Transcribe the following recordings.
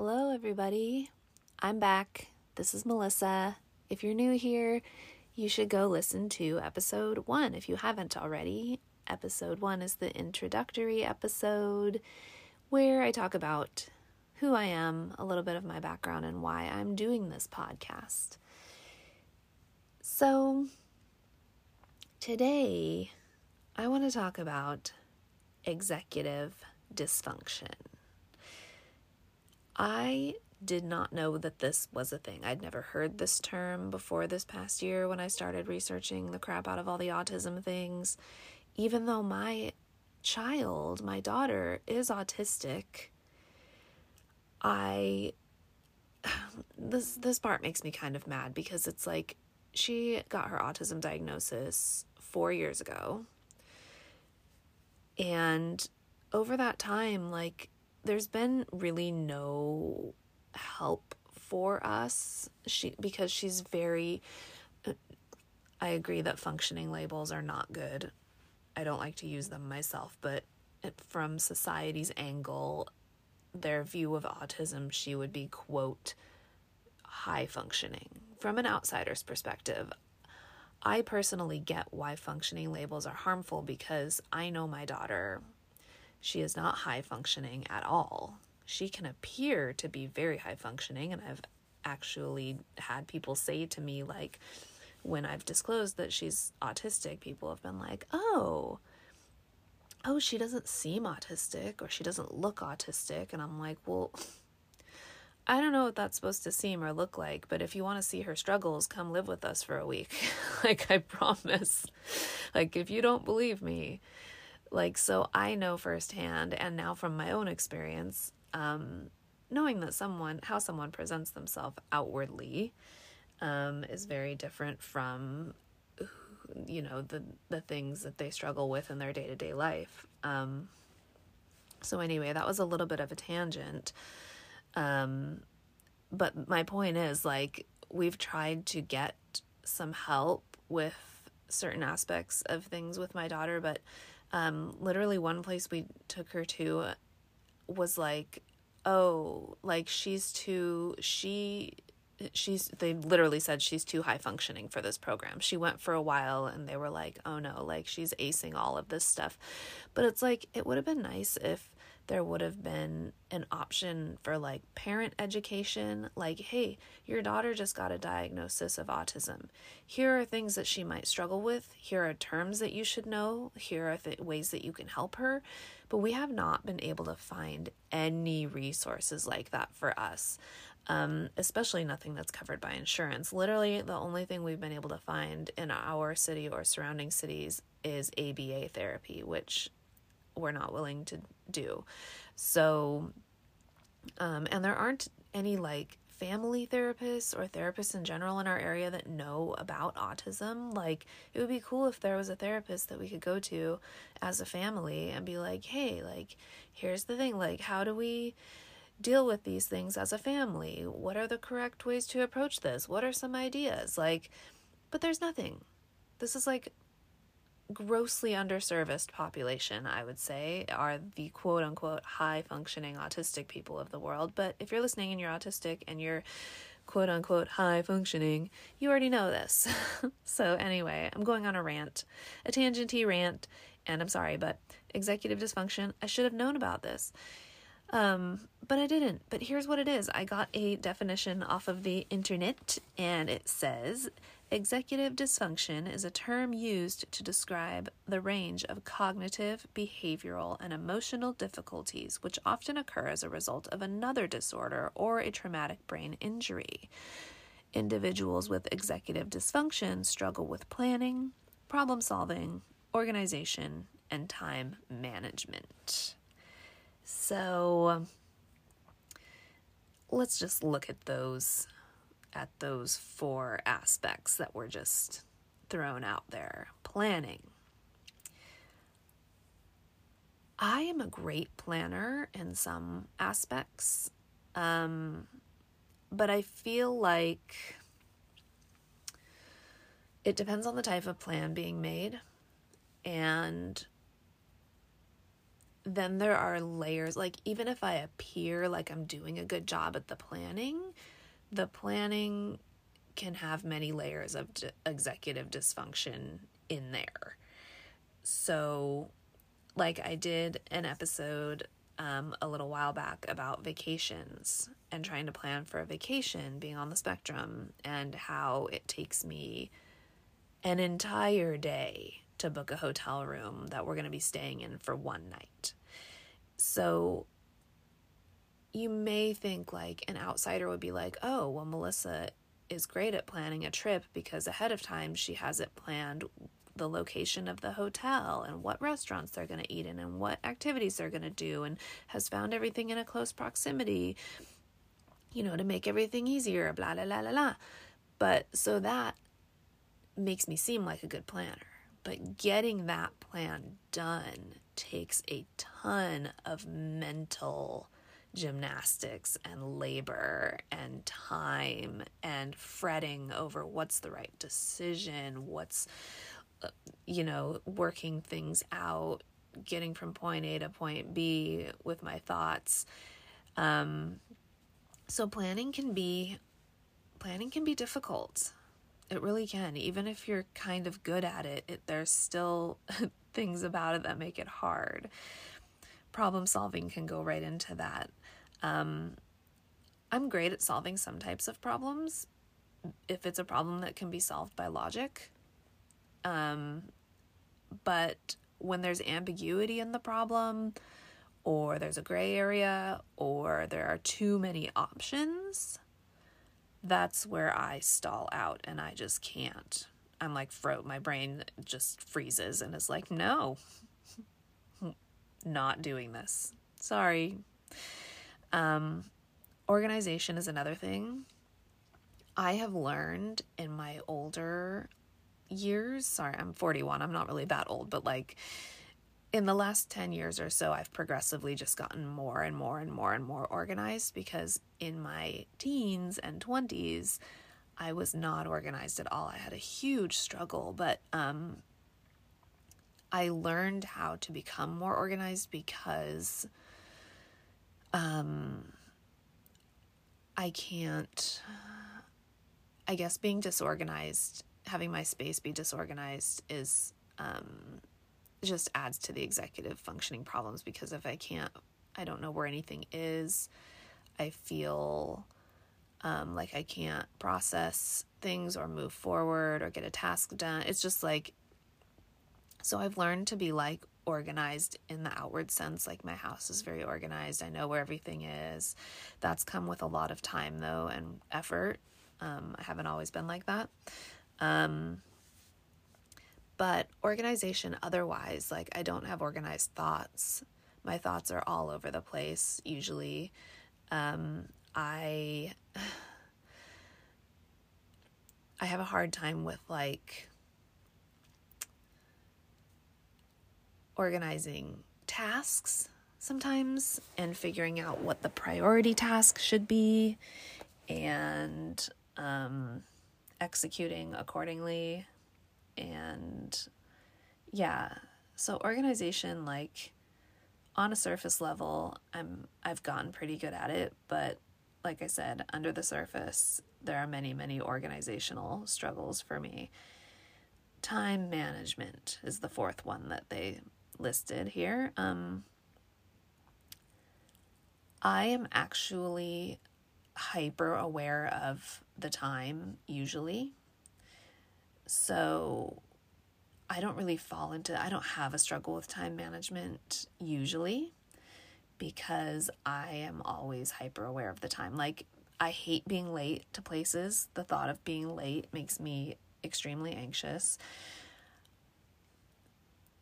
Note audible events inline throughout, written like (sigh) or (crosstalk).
Hello, everybody. I'm back. This is Melissa. If you're new here, you should go listen to episode one if you haven't already. Episode one is the introductory episode where I talk about who I am, a little bit of my background, and why I'm doing this podcast. So, today I want to talk about executive dysfunction. I did not know that this was a thing. I'd never heard this term before this past year when I started researching the crap out of all the autism things. Even though my child, my daughter, is autistic, I (sighs) this this part makes me kind of mad because it's like she got her autism diagnosis 4 years ago. And over that time like there's been really no help for us she because she's very uh, I agree that functioning labels are not good. I don't like to use them myself, but from society's angle, their view of autism, she would be, quote, high functioning. From an outsider's perspective, I personally get why functioning labels are harmful because I know my daughter she is not high functioning at all. She can appear to be very high functioning, and I've actually had people say to me, like, when I've disclosed that she's autistic, people have been like, oh, oh, she doesn't seem autistic or she doesn't look autistic. And I'm like, well, I don't know what that's supposed to seem or look like, but if you want to see her struggles, come live with us for a week. (laughs) like, I promise. Like, if you don't believe me, like, so I know firsthand, and now from my own experience, um, knowing that someone, how someone presents themselves outwardly, um, is very different from, you know, the the things that they struggle with in their day to day life. Um, so anyway, that was a little bit of a tangent. Um, but my point is, like, we've tried to get some help with certain aspects of things with my daughter, but um, literally, one place we took her to was like, oh, like she's too, she, she's, they literally said she's too high functioning for this program. She went for a while and they were like, oh no, like she's acing all of this stuff. But it's like, it would have been nice if there would have been an option for like parent education like hey your daughter just got a diagnosis of autism. Here are things that she might struggle with. Here are terms that you should know. Here are ways that you can help her. But we have not been able to find any resources like that for us. Um, especially nothing that's covered by insurance. Literally, the only thing we've been able to find in our city or surrounding cities is ABA therapy, which we're not willing to do. So, um, and there aren't any like family therapists or therapists in general in our area that know about autism. Like, it would be cool if there was a therapist that we could go to as a family and be like, hey, like, here's the thing, like, how do we deal with these things as a family? What are the correct ways to approach this? What are some ideas? Like, but there's nothing. This is like grossly underserviced population, I would say, are the quote unquote high functioning autistic people of the world. But if you're listening and you're autistic and you're quote unquote high functioning, you already know this. (laughs) so, anyway, I'm going on a rant, a tangenty rant, and I'm sorry, but executive dysfunction, I should have known about this. Um, but I didn't. But here's what it is I got a definition off of the internet, and it says Executive dysfunction is a term used to describe the range of cognitive, behavioral, and emotional difficulties which often occur as a result of another disorder or a traumatic brain injury. Individuals with executive dysfunction struggle with planning, problem solving, organization, and time management. So let's just look at those at those four aspects that were just thrown out there. Planning. I am a great planner in some aspects, um, but I feel like it depends on the type of plan being made and then there are layers. Like, even if I appear like I'm doing a good job at the planning, the planning can have many layers of d- executive dysfunction in there. So, like, I did an episode um, a little while back about vacations and trying to plan for a vacation, being on the spectrum, and how it takes me an entire day to book a hotel room that we're going to be staying in for one night. So you may think like an outsider would be like, oh, well, Melissa is great at planning a trip because ahead of time she has it planned the location of the hotel and what restaurants they're going to eat in and what activities they're going to do and has found everything in a close proximity, you know, to make everything easier, blah, blah, blah, blah, blah. But so that makes me seem like a good planner. But getting that plan done takes a ton of mental gymnastics and labor and time and fretting over what's the right decision, what's, uh, you know, working things out, getting from point A to point B with my thoughts. Um, so planning can be planning can be difficult. It really can. Even if you're kind of good at it, it there's still (laughs) things about it that make it hard. Problem solving can go right into that. Um, I'm great at solving some types of problems if it's a problem that can be solved by logic. Um, but when there's ambiguity in the problem, or there's a gray area, or there are too many options, that's where I stall out and I just can't. I'm like, fro, my brain just freezes and is like, no, (laughs) not doing this. Sorry. Um, organization is another thing. I have learned in my older years, sorry, I'm 41, I'm not really that old, but like in the last 10 years or so, I've progressively just gotten more and more and more and more organized because in my teens and 20s, I was not organized at all. I had a huge struggle, but um, I learned how to become more organized because um, I can't, I guess being disorganized, having my space be disorganized is um, just adds to the executive functioning problems because if I can't, I don't know where anything is, I feel um, like I can't process things or move forward or get a task done. It's just like, so I've learned to be like organized in the outward sense. Like my house is very organized. I know where everything is. That's come with a lot of time though and effort. Um, I haven't always been like that. Um, but organization otherwise, like I don't have organized thoughts. My thoughts are all over the place usually. Um, I (sighs) I have a hard time with like organizing tasks sometimes and figuring out what the priority task should be and um, executing accordingly and yeah. So organization like on a surface level i'm i've gotten pretty good at it but like i said under the surface there are many many organizational struggles for me. Time management is the fourth one that they listed here um i am actually hyper aware of the time usually so I don't really fall into, I don't have a struggle with time management usually because I am always hyper aware of the time. Like, I hate being late to places. The thought of being late makes me extremely anxious.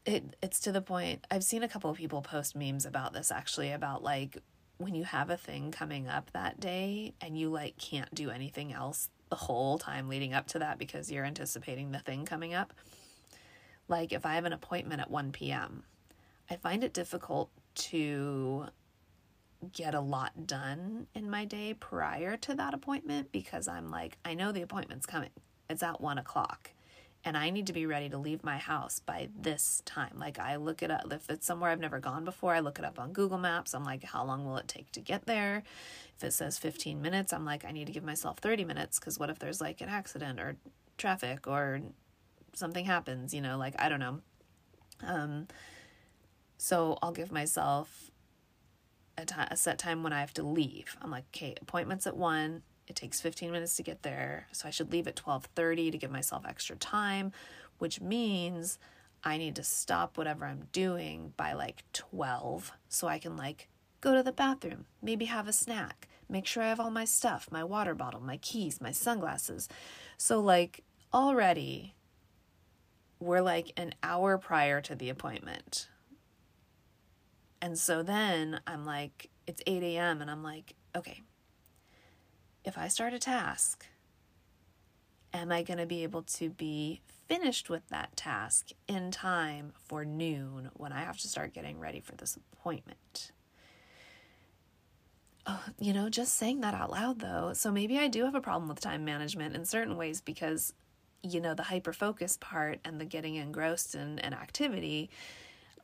It it's to the point I've seen a couple of people post memes about this actually about like when you have a thing coming up that day and you like can't do anything else the whole time leading up to that because you're anticipating the thing coming up. Like if I have an appointment at 1 p.m., I find it difficult to get a lot done in my day prior to that appointment because I'm like, I know the appointment's coming. It's at one o'clock. And I need to be ready to leave my house by this time. Like I look it up if it's somewhere I've never gone before, I look it up on Google Maps. I'm like, how long will it take to get there? If it says 15 minutes, I'm like, I need to give myself 30 minutes because what if there's like an accident or traffic or something happens, you know, like I don't know. Um so I'll give myself a, t- a set time when I have to leave. I'm like, okay, appointments at 1, it takes 15 minutes to get there so i should leave at 12.30 to give myself extra time which means i need to stop whatever i'm doing by like 12 so i can like go to the bathroom maybe have a snack make sure i have all my stuff my water bottle my keys my sunglasses. So like already we're like an hour prior to the appointment. And so then i'm like it's 8 a.m and i'm like okay if I start a task, am I going to be able to be finished with that task in time for noon when I have to start getting ready for this appointment? Oh, you know, just saying that out loud though. So maybe I do have a problem with time management in certain ways because, you know, the hyper focus part and the getting engrossed in an activity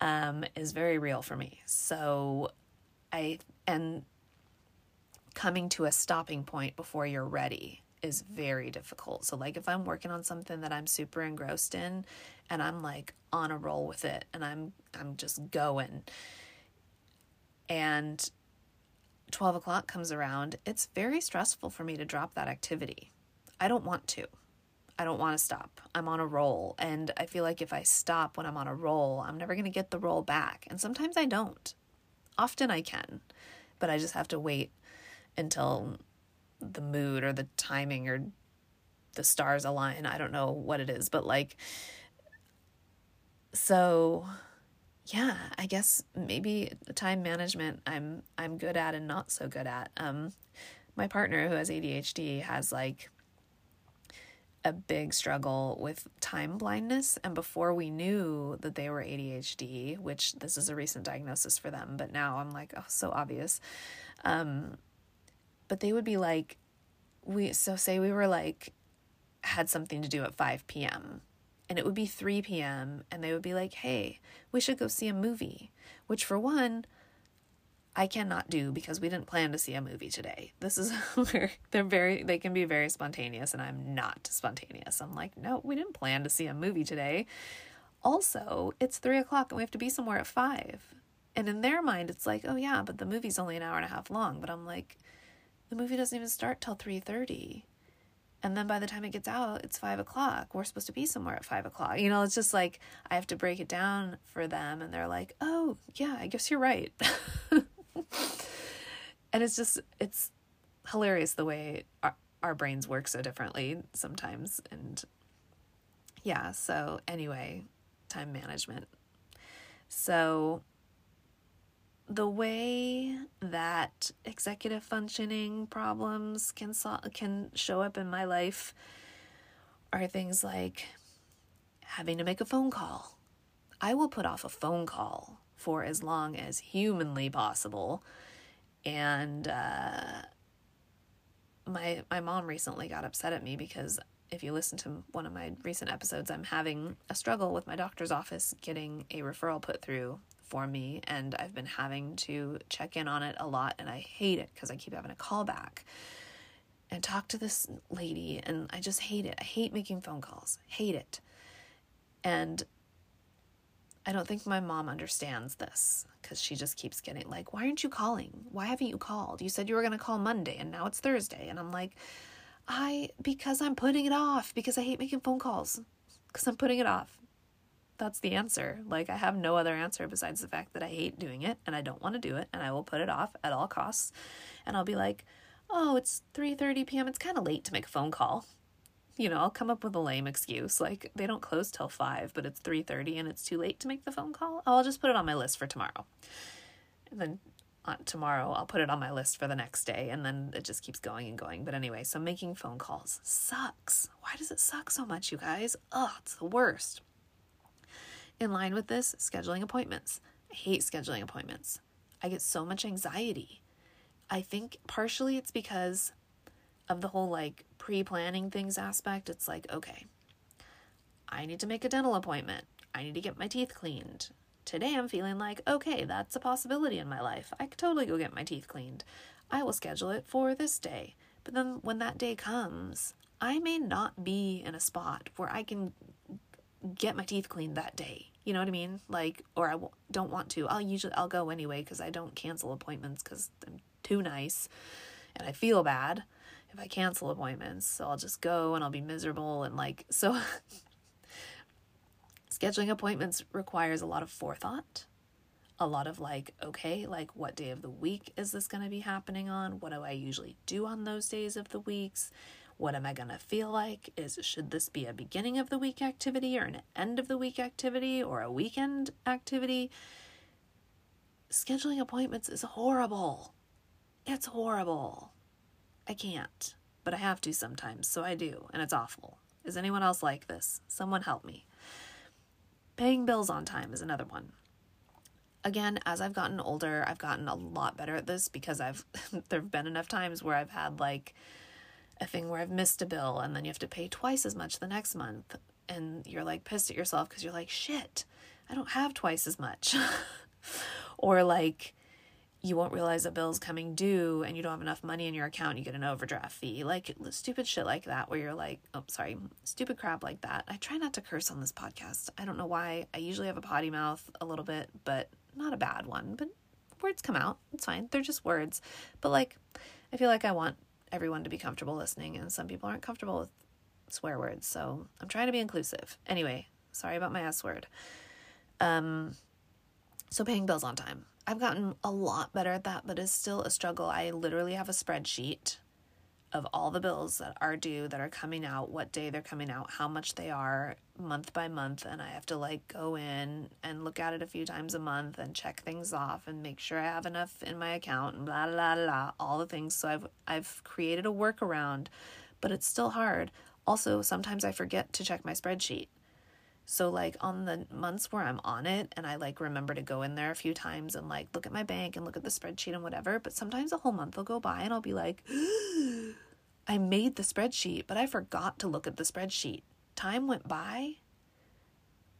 um, is very real for me. So I, and coming to a stopping point before you're ready is very difficult. So like if I'm working on something that I'm super engrossed in and I'm like on a roll with it and I'm I'm just going and 12 o'clock comes around, it's very stressful for me to drop that activity. I don't want to. I don't want to stop. I'm on a roll. And I feel like if I stop when I'm on a roll, I'm never going to get the roll back. And sometimes I don't. Often I can, but I just have to wait until the mood or the timing or the stars align. I don't know what it is, but like, so yeah, I guess maybe time management I'm I'm good at and not so good at. Um, my partner who has ADHD has like a big struggle with time blindness and before we knew that they were ADHD, which this is a recent diagnosis for them, but now I'm like, oh, so obvious. Um, but they would be like we so say we were like had something to do at 5 p.m. and it would be 3 p.m. and they would be like, "Hey, we should go see a movie." Which for one, I cannot do because we didn't plan to see a movie today. This is (laughs) where they're very they can be very spontaneous and I'm not spontaneous. I'm like, no, we didn't plan to see a movie today. Also, it's three o'clock and we have to be somewhere at five. And in their mind, it's like, oh yeah, but the movie's only an hour and a half long. But I'm like, the movie doesn't even start till 3.30 and then by the time it gets out it's five o'clock. We're supposed to be somewhere at five o'clock. You know it's just like i have to break it down for them and they're like oh yeah i guess you're right. (laughs) And it's just it's hilarious the way our, our brains work so differently sometimes. And yeah so anyway time management. So the way that executive functioning problems can so- can show up in my life are things like having to make a phone call. I will put off a phone call for as long as humanly possible, and uh, my my mom recently got upset at me because if you listen to one of my recent episodes, I'm having a struggle with my doctor's office getting a referral put through for me and I've been having to check in on it a lot and I hate it because I keep having to call back and talk to this lady and I just hate it. I hate making phone calls. Hate it. And I don't think my mom understands this because she just keeps getting like, why aren't you calling? Why haven't you called? You said you were going to call Monday and now it's Thursday. And I'm like, I, because I'm putting it off because I hate making phone calls because I'm putting it off that's the answer. Like I have no other answer besides the fact that I hate doing it and I don't want to do it and I will put it off at all costs. And I'll be like, "Oh, it's 3:30 p.m. It's kind of late to make a phone call." You know, I'll come up with a lame excuse like they don't close till 5, but it's 3:30 and it's too late to make the phone call. I'll just put it on my list for tomorrow. And then on tomorrow I'll put it on my list for the next day and then it just keeps going and going. But anyway, so making phone calls sucks. Why does it suck so much, you guys? Oh, it's the worst. In line with this, scheduling appointments. I hate scheduling appointments. I get so much anxiety. I think partially it's because of the whole like pre planning things aspect. It's like, okay, I need to make a dental appointment. I need to get my teeth cleaned. Today I'm feeling like, okay, that's a possibility in my life. I could totally go get my teeth cleaned. I will schedule it for this day. But then when that day comes, I may not be in a spot where I can get my teeth cleaned that day. You know what I mean? Like, or I w- don't want to. I'll usually I'll go anyway because I don't cancel appointments because I'm too nice, and I feel bad if I cancel appointments. So I'll just go and I'll be miserable and like (laughs) so. scheduling appointments requires a lot of forethought a lot of like, okay, like what day of the week is this going to be happening on? What do I usually do on those days of the weeks? What am I going to feel like? Is should this be a beginning of the week activity or an end of the week activity or a weekend activity? Scheduling appointments is horrible. It's horrible. I can't, but I have to sometimes, so I do, and it's awful. Is anyone else like this? Someone help me. Paying bills on time is another one again, as I've gotten older, I've gotten a lot better at this because I've (laughs) there've been enough times where I've had like a thing where I've missed a bill and then you have to pay twice as much the next month and you're like pissed at yourself because you're like, shit, I don't have twice as much. (laughs) or like you won't realize a bill's coming due and you don't have enough money in your account, you get an overdraft fee. Like stupid shit like that, where you're like, oh, sorry, stupid crap like that. I try not to curse on this podcast. I don't know why. I usually have a potty mouth a little bit, but not a bad one, but words come out. It's fine. They're just words. But like, I feel like I want everyone to be comfortable listening, and some people aren't comfortable with swear words. So I'm trying to be inclusive. Anyway, sorry about my S word. Um, so paying bills on time. I've gotten a lot better at that, but it's still a struggle. I literally have a spreadsheet of all the bills that are due that are coming out, what day they're coming out, how much they are month by month, and I have to like go in and look at it a few times a month and check things off and make sure I have enough in my account and blah blah blah, blah all the things. So I've I've created a workaround, but it's still hard. Also, sometimes I forget to check my spreadsheet. So like on the months where I'm on it and I like remember to go in there a few times and like look at my bank and look at the spreadsheet and whatever, but sometimes a whole month will go by and I'll be like, (gasps) I made the spreadsheet, but I forgot to look at the spreadsheet. Time went by.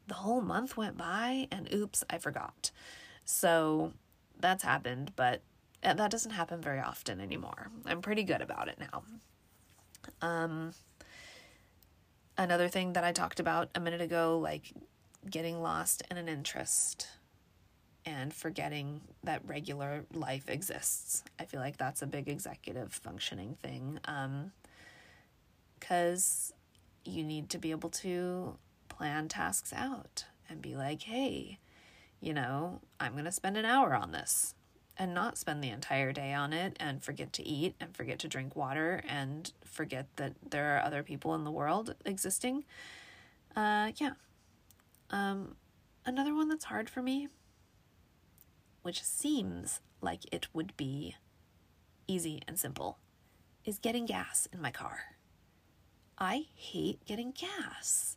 The whole month went by and oops, I forgot. So that's happened, but uh, that doesn't happen very often anymore. I'm pretty good about it now. Um another thing that I talked about a minute ago, like getting lost in an interest and forgetting that regular life exists. I feel like that's a big executive functioning thing. Um, because you need to be able to plan tasks out and be like, hey, you know, I'm going to spend an hour on this and not spend the entire day on it and forget to eat and forget to drink water and forget that there are other people in the world existing. Uh, yeah. Um, another one that's hard for me, which seems like it would be easy and simple, is getting gas in my car. I hate getting gas.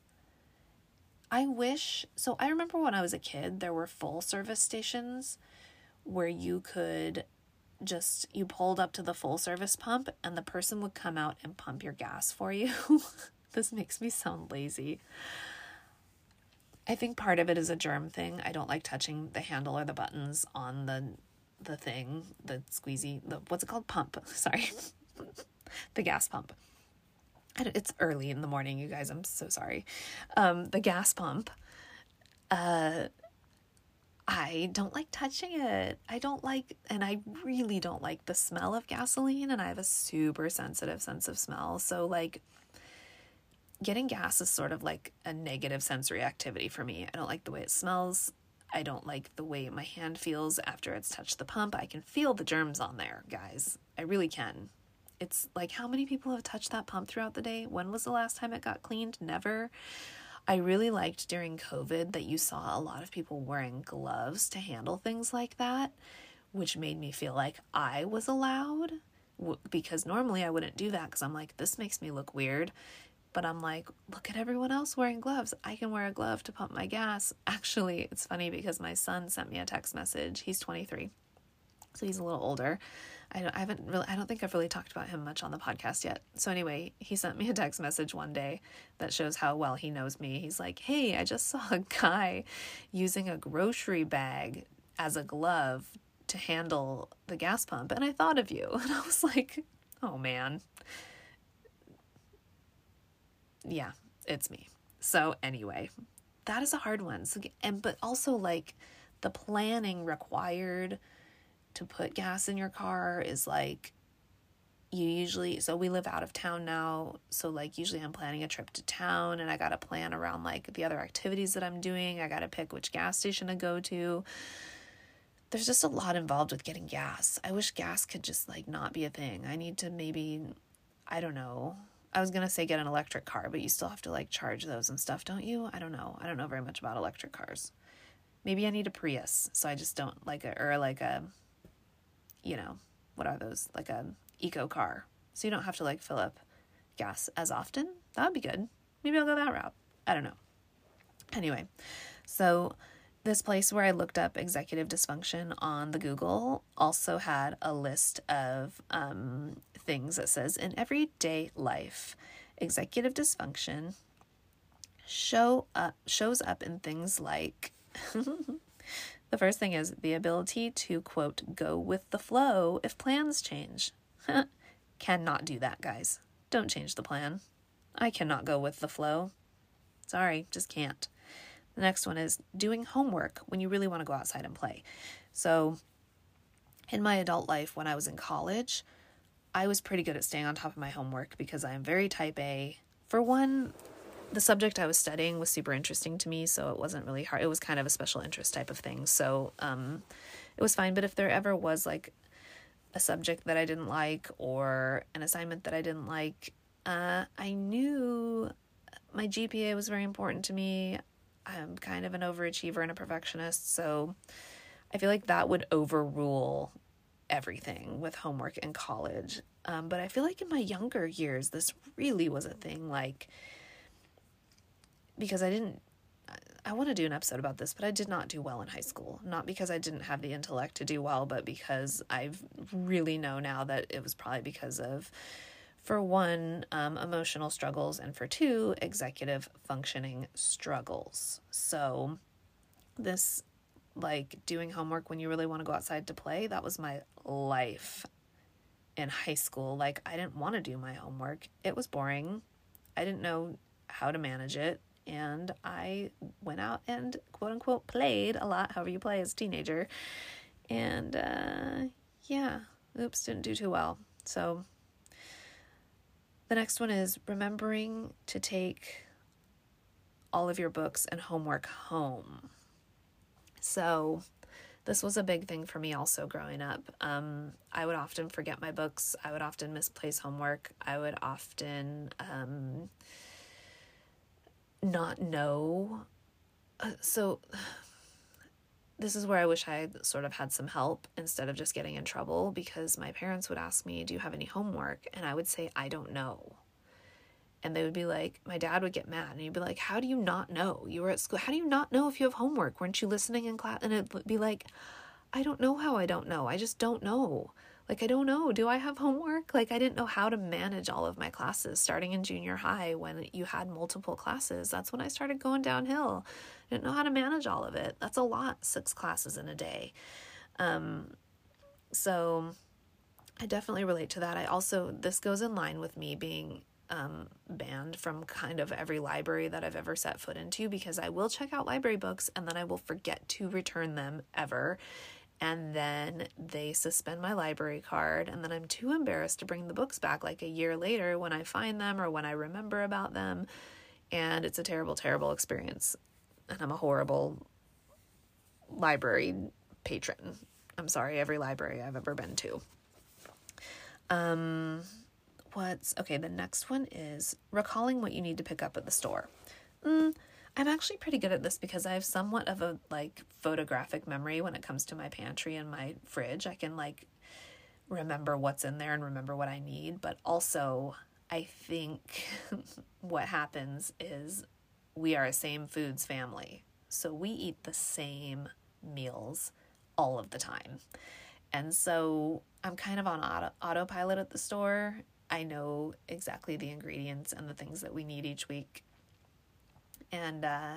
I wish, so I remember when I was a kid, there were full service stations where you could just you pulled up to the full service pump and the person would come out and pump your gas for you. (laughs) this makes me sound lazy. I think part of it is a germ thing. I don't like touching the handle or the buttons on the the thing, the squeezy, the what's it called? Pump. (laughs) Sorry. (laughs) the gas pump. It's early in the morning, you guys. I'm so sorry. Um, the gas pump. Uh, I don't like touching it. I don't like, and I really don't like the smell of gasoline, and I have a super sensitive sense of smell. So, like, getting gas is sort of like a negative sensory activity for me. I don't like the way it smells. I don't like the way my hand feels after it's touched the pump. I can feel the germs on there, guys. I really can. It's like how many people have touched that pump throughout the day? When was the last time it got cleaned? Never. I really liked during COVID that you saw a lot of people wearing gloves to handle things like that, which made me feel like I was allowed because normally I wouldn't do that because I'm like, this makes me look weird. But I'm like, look at everyone else wearing gloves. I can wear a glove to pump my gas. (laughs) Actually, it's funny because my son sent me a text message. He's 23, so he's a little older. I, don't, I haven't really, I don't think I've really talked about him much on the podcast yet. So, anyway, he sent me a text message one day that shows how well he knows me. He's like, Hey, I just saw a guy using a grocery bag as a glove to handle the gas pump, and I thought of you. (laughs) And I was like, Oh man. Yeah, it's me. So, anyway, that is a hard one. So, and but also like the planning required to put gas in your car is like you usually so we live out of town now so like usually i'm planning a trip to town and i gotta plan around like the other activities that i'm doing. I gotta pick which gas station to go to. There's just a lot involved with getting gas. I wish gas could just like not be a thing. I need to maybe i don't know. I was gonna say get an electric car but you still have to like charge those and stuff don't you? I don't know. I don't know very much about electric cars. Maybe i need a prius so i just don't like a or like a you know, what are those? Like a eco car. So you don't have to like fill up gas as often. That would be good. Maybe I'll go that route. I don't know. Anyway, so this place where I looked up executive dysfunction on the Google also had a list of um, things that says in everyday life, executive dysfunction show up shows up in things like (laughs) The first thing is the ability to, quote, go with the flow if plans change. (laughs) cannot do that, guys. Don't change the plan. I cannot go with the flow. Sorry, just can't. The next one is doing homework when you really want to go outside and play. So, in my adult life, when I was in college, I was pretty good at staying on top of my homework because I am very type A. For one, the subject I was studying was super interesting to me, so it wasn't really hard. It was kind of a special interest type of thing, so um, it was fine. But if there ever was like a subject that I didn't like or an assignment that I didn't like, uh, I knew my GPA was very important to me. I'm kind of an overachiever and a perfectionist, so I feel like that would overrule everything with homework in college. Um, but I feel like in my younger years, this really was a thing. Like, because I didn't I want to do an episode about this, but I did not do well in high school. Not because I didn't have the intellect to do well, but because I really know now that it was probably because of, for one, um, emotional struggles, and for two, executive functioning struggles. So, this, like doing homework when you really want to go outside to play, that was my life in high school. Like, I didn't want to do my homework, it was boring. I didn't know how to manage it and I went out and quote unquote played a lot, however you play as a teenager. And uh, yeah, oops, didn't do too well. So the next one is remembering to take all of your books and homework home. So this was a big thing for me also growing up. Um, I would often forget my books. I would often misplace homework. I would often um, not know. Uh, so (sighs) this is where I wish I sort of had some help instead of just getting in trouble because my parents would ask me, Do you have any homework? And I would say, I don't know. And they would be like, My dad would get mad and he'd be like, How do you not know? You were at school. How do you not know if you have homework? Weren't you listening in class? And it'd be like, I don't know how I don't know. I just don't know. Like, I don't know. Do I have homework? Like, I didn't know how to manage all of my classes starting in junior high when you had multiple classes. That's when I started going downhill. I didn't know how to manage all of it. That's a lot, six classes in a day. Um, so I definitely relate to that. I also, this goes in line with me being um, banned from kind of every library that I've ever set foot into because I will check out library books and then I will forget to return them ever and then they suspend my library card and then i'm too embarrassed to bring the books back like a year later when i find them or when i remember about them. And it's a terrible terrible experience and i'm a horrible library patron. I'm sorry every library i've ever been to. Um what's okay the next one is recalling what you need to pick up at the store. Mm, I'm actually pretty good at this because I have somewhat of a like photographic memory when it comes to my pantry and my fridge. I can like remember what's in there and remember what I need, but also I think (laughs) what happens is we are a same foods family. So we eat the same meals all of the time. And so I'm kind of on auto, autopilot at the store. I know exactly the ingredients and the things that we need each week. And uh,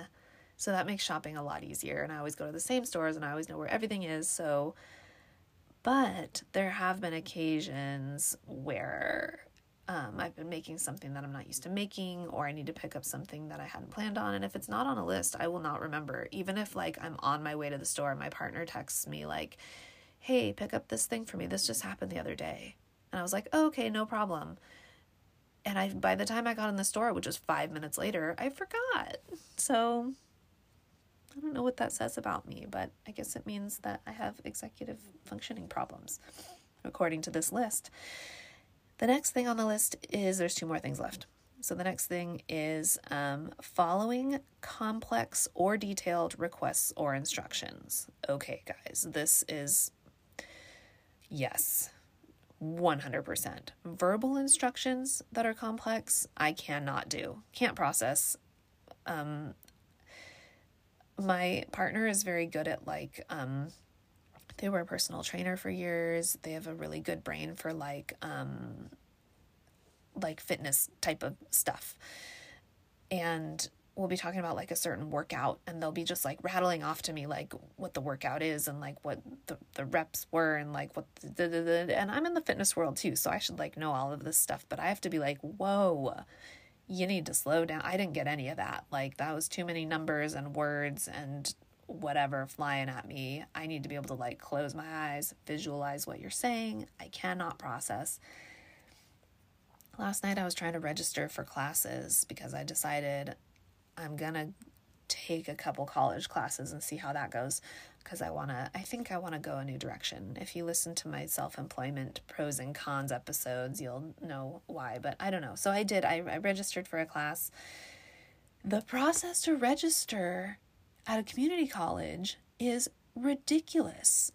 so that makes shopping a lot easier. And I always go to the same stores and I always know where everything is. So, but there have been occasions where um, I've been making something that I'm not used to making, or I need to pick up something that I hadn't planned on. And if it's not on a list, I will not remember. Even if, like, I'm on my way to the store, my partner texts me, like, hey, pick up this thing for me. This just happened the other day. And I was like, oh, okay, no problem. And I, by the time I got in the store, which was five minutes later, I forgot. So I don't know what that says about me, but I guess it means that I have executive functioning problems, according to this list. The next thing on the list is there's two more things left. So the next thing is um, following complex or detailed requests or instructions. Okay, guys, this is yes, 100%. Verbal instructions that are complex, I cannot do, can't process. Um, my partner is very good at like, um, they were a personal trainer for years. They have a really good brain for like um like fitness type of stuff. And we'll be talking about like a certain workout and they'll be just like rattling off to me like what the workout is and like what the, the reps were and like what the, the, the, and I'm in the fitness world too so I should like know all of this stuff but I have to be like whoa you need to slow down I didn't get any of that like that was too many numbers and words and whatever flying at me. I need to be able to like close my eyes, visualize what you're saying. I cannot process. Last night I was trying to register for classes because I decided I'm to take a couple college classes and see how that goes because I want to I think I want to go a new direction. If you listen to my self-employment pros and cons episodes, you'll know why, but I don't know. So I did I, I registered for a class. The process to register at a community college is ridiculous.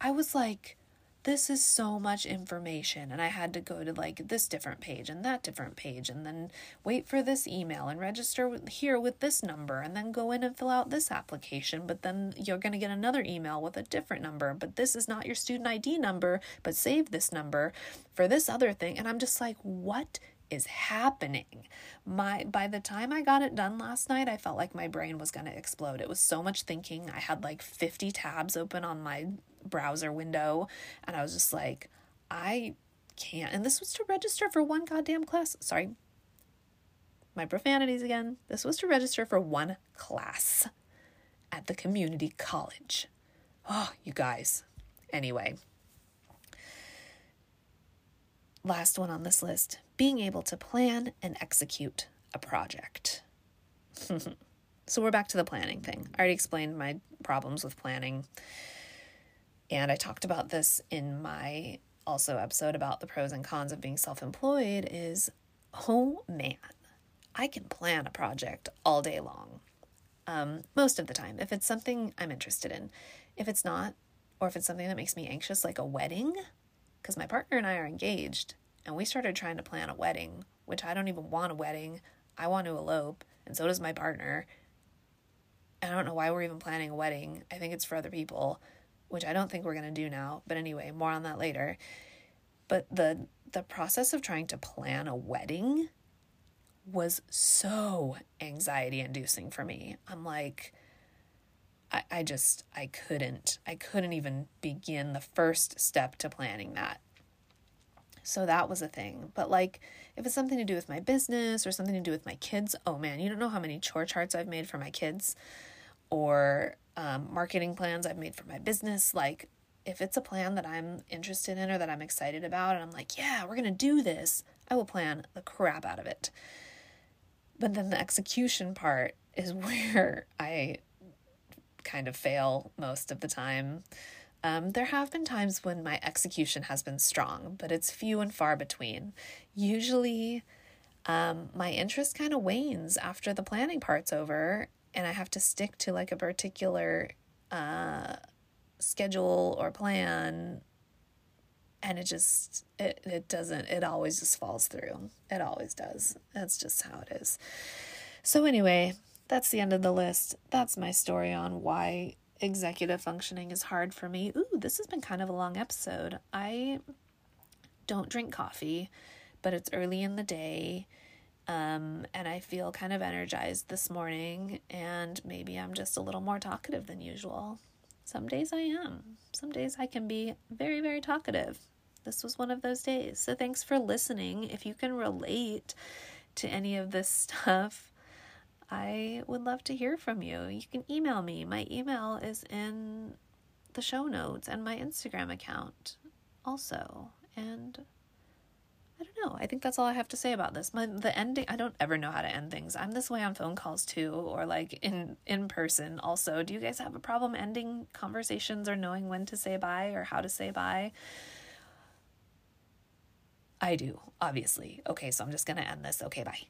I was like, this is so much information. And I had to go to like this different page and that different page and then wait for this email and register here with this number and then go in and fill out this application. But then you're going to get another email with a different number. But this is not your student ID number, but save this number for this other thing. And I'm just like, what is happening? My by the time I got it done last night, I felt like my brain was going to explode. It was so much thinking. I had like 50 tabs open on my browser window and I was just like, I can't. And this was to register for one goddamn class. Sorry. My profanities again. This was to register for one class at the community college. Oh, you guys. Anyway, last one on this list being able to plan and execute a project. (laughs) so we're back to the planning thing. I already explained my problems with planning. And I talked about this in my also episode about the pros and cons of being self-employed is oh man, I can plan a project all day long. Um, most of the time, if it's something I'm interested in. If it's not, or if it's something that makes me anxious, like a wedding, because my partner and I are engaged, and we started trying to plan a wedding, which I don't even want a wedding. I want to elope, and so does my partner. I don't know why we're even planning a wedding. I think it's for other people, which I don't think we're going to do now. But anyway, more on that later. But the the process of trying to plan a wedding was so anxiety inducing for me. I'm like I, I just I couldn't I couldn't even begin the first step to planning that. So that was a thing. But like, if it's something to do with my business or something to do with my kids, oh man, you don't know how many chore charts I've made for my kids or um, marketing plans I've made for my business. Like, if it's a plan that I'm interested in or that I'm excited about, and I'm like, yeah, we're going to do this, I will plan the crap out of it. But then the execution part is (laughs) where I kind of fail most of the time. Um, there have been times when my execution has been strong, but it's few and far between. Usually, um, my interest kind of wanes after the planning part's over, and I have to stick to like a particular uh, schedule or plan, and it just it it doesn't. It always just falls through. It always does. That's just how it is. So anyway, that's the end of the list. That's my story on why executive functioning is hard for me. Ooh, this has been kind of a long episode. I don't drink coffee, but it's early in the day. Um, and I feel kind of energized this morning, and maybe I'm just a little more talkative than usual. Some days I am. Some days I can be very, very talkative. This was one of those days. So thanks for listening. If you can relate to any of this (laughs) stuff, I would love to hear from you. You can email me. My email is in the show notes and my Instagram account also. And I don't know. I think that's all I have to say about this. My the ending I don't ever know how to end things. I'm this way on phone calls too or like in in person also. Do you guys have a problem ending conversations or knowing when to say bye or how to say bye? I do, obviously. Okay, so I'm just going to end this. Okay, bye.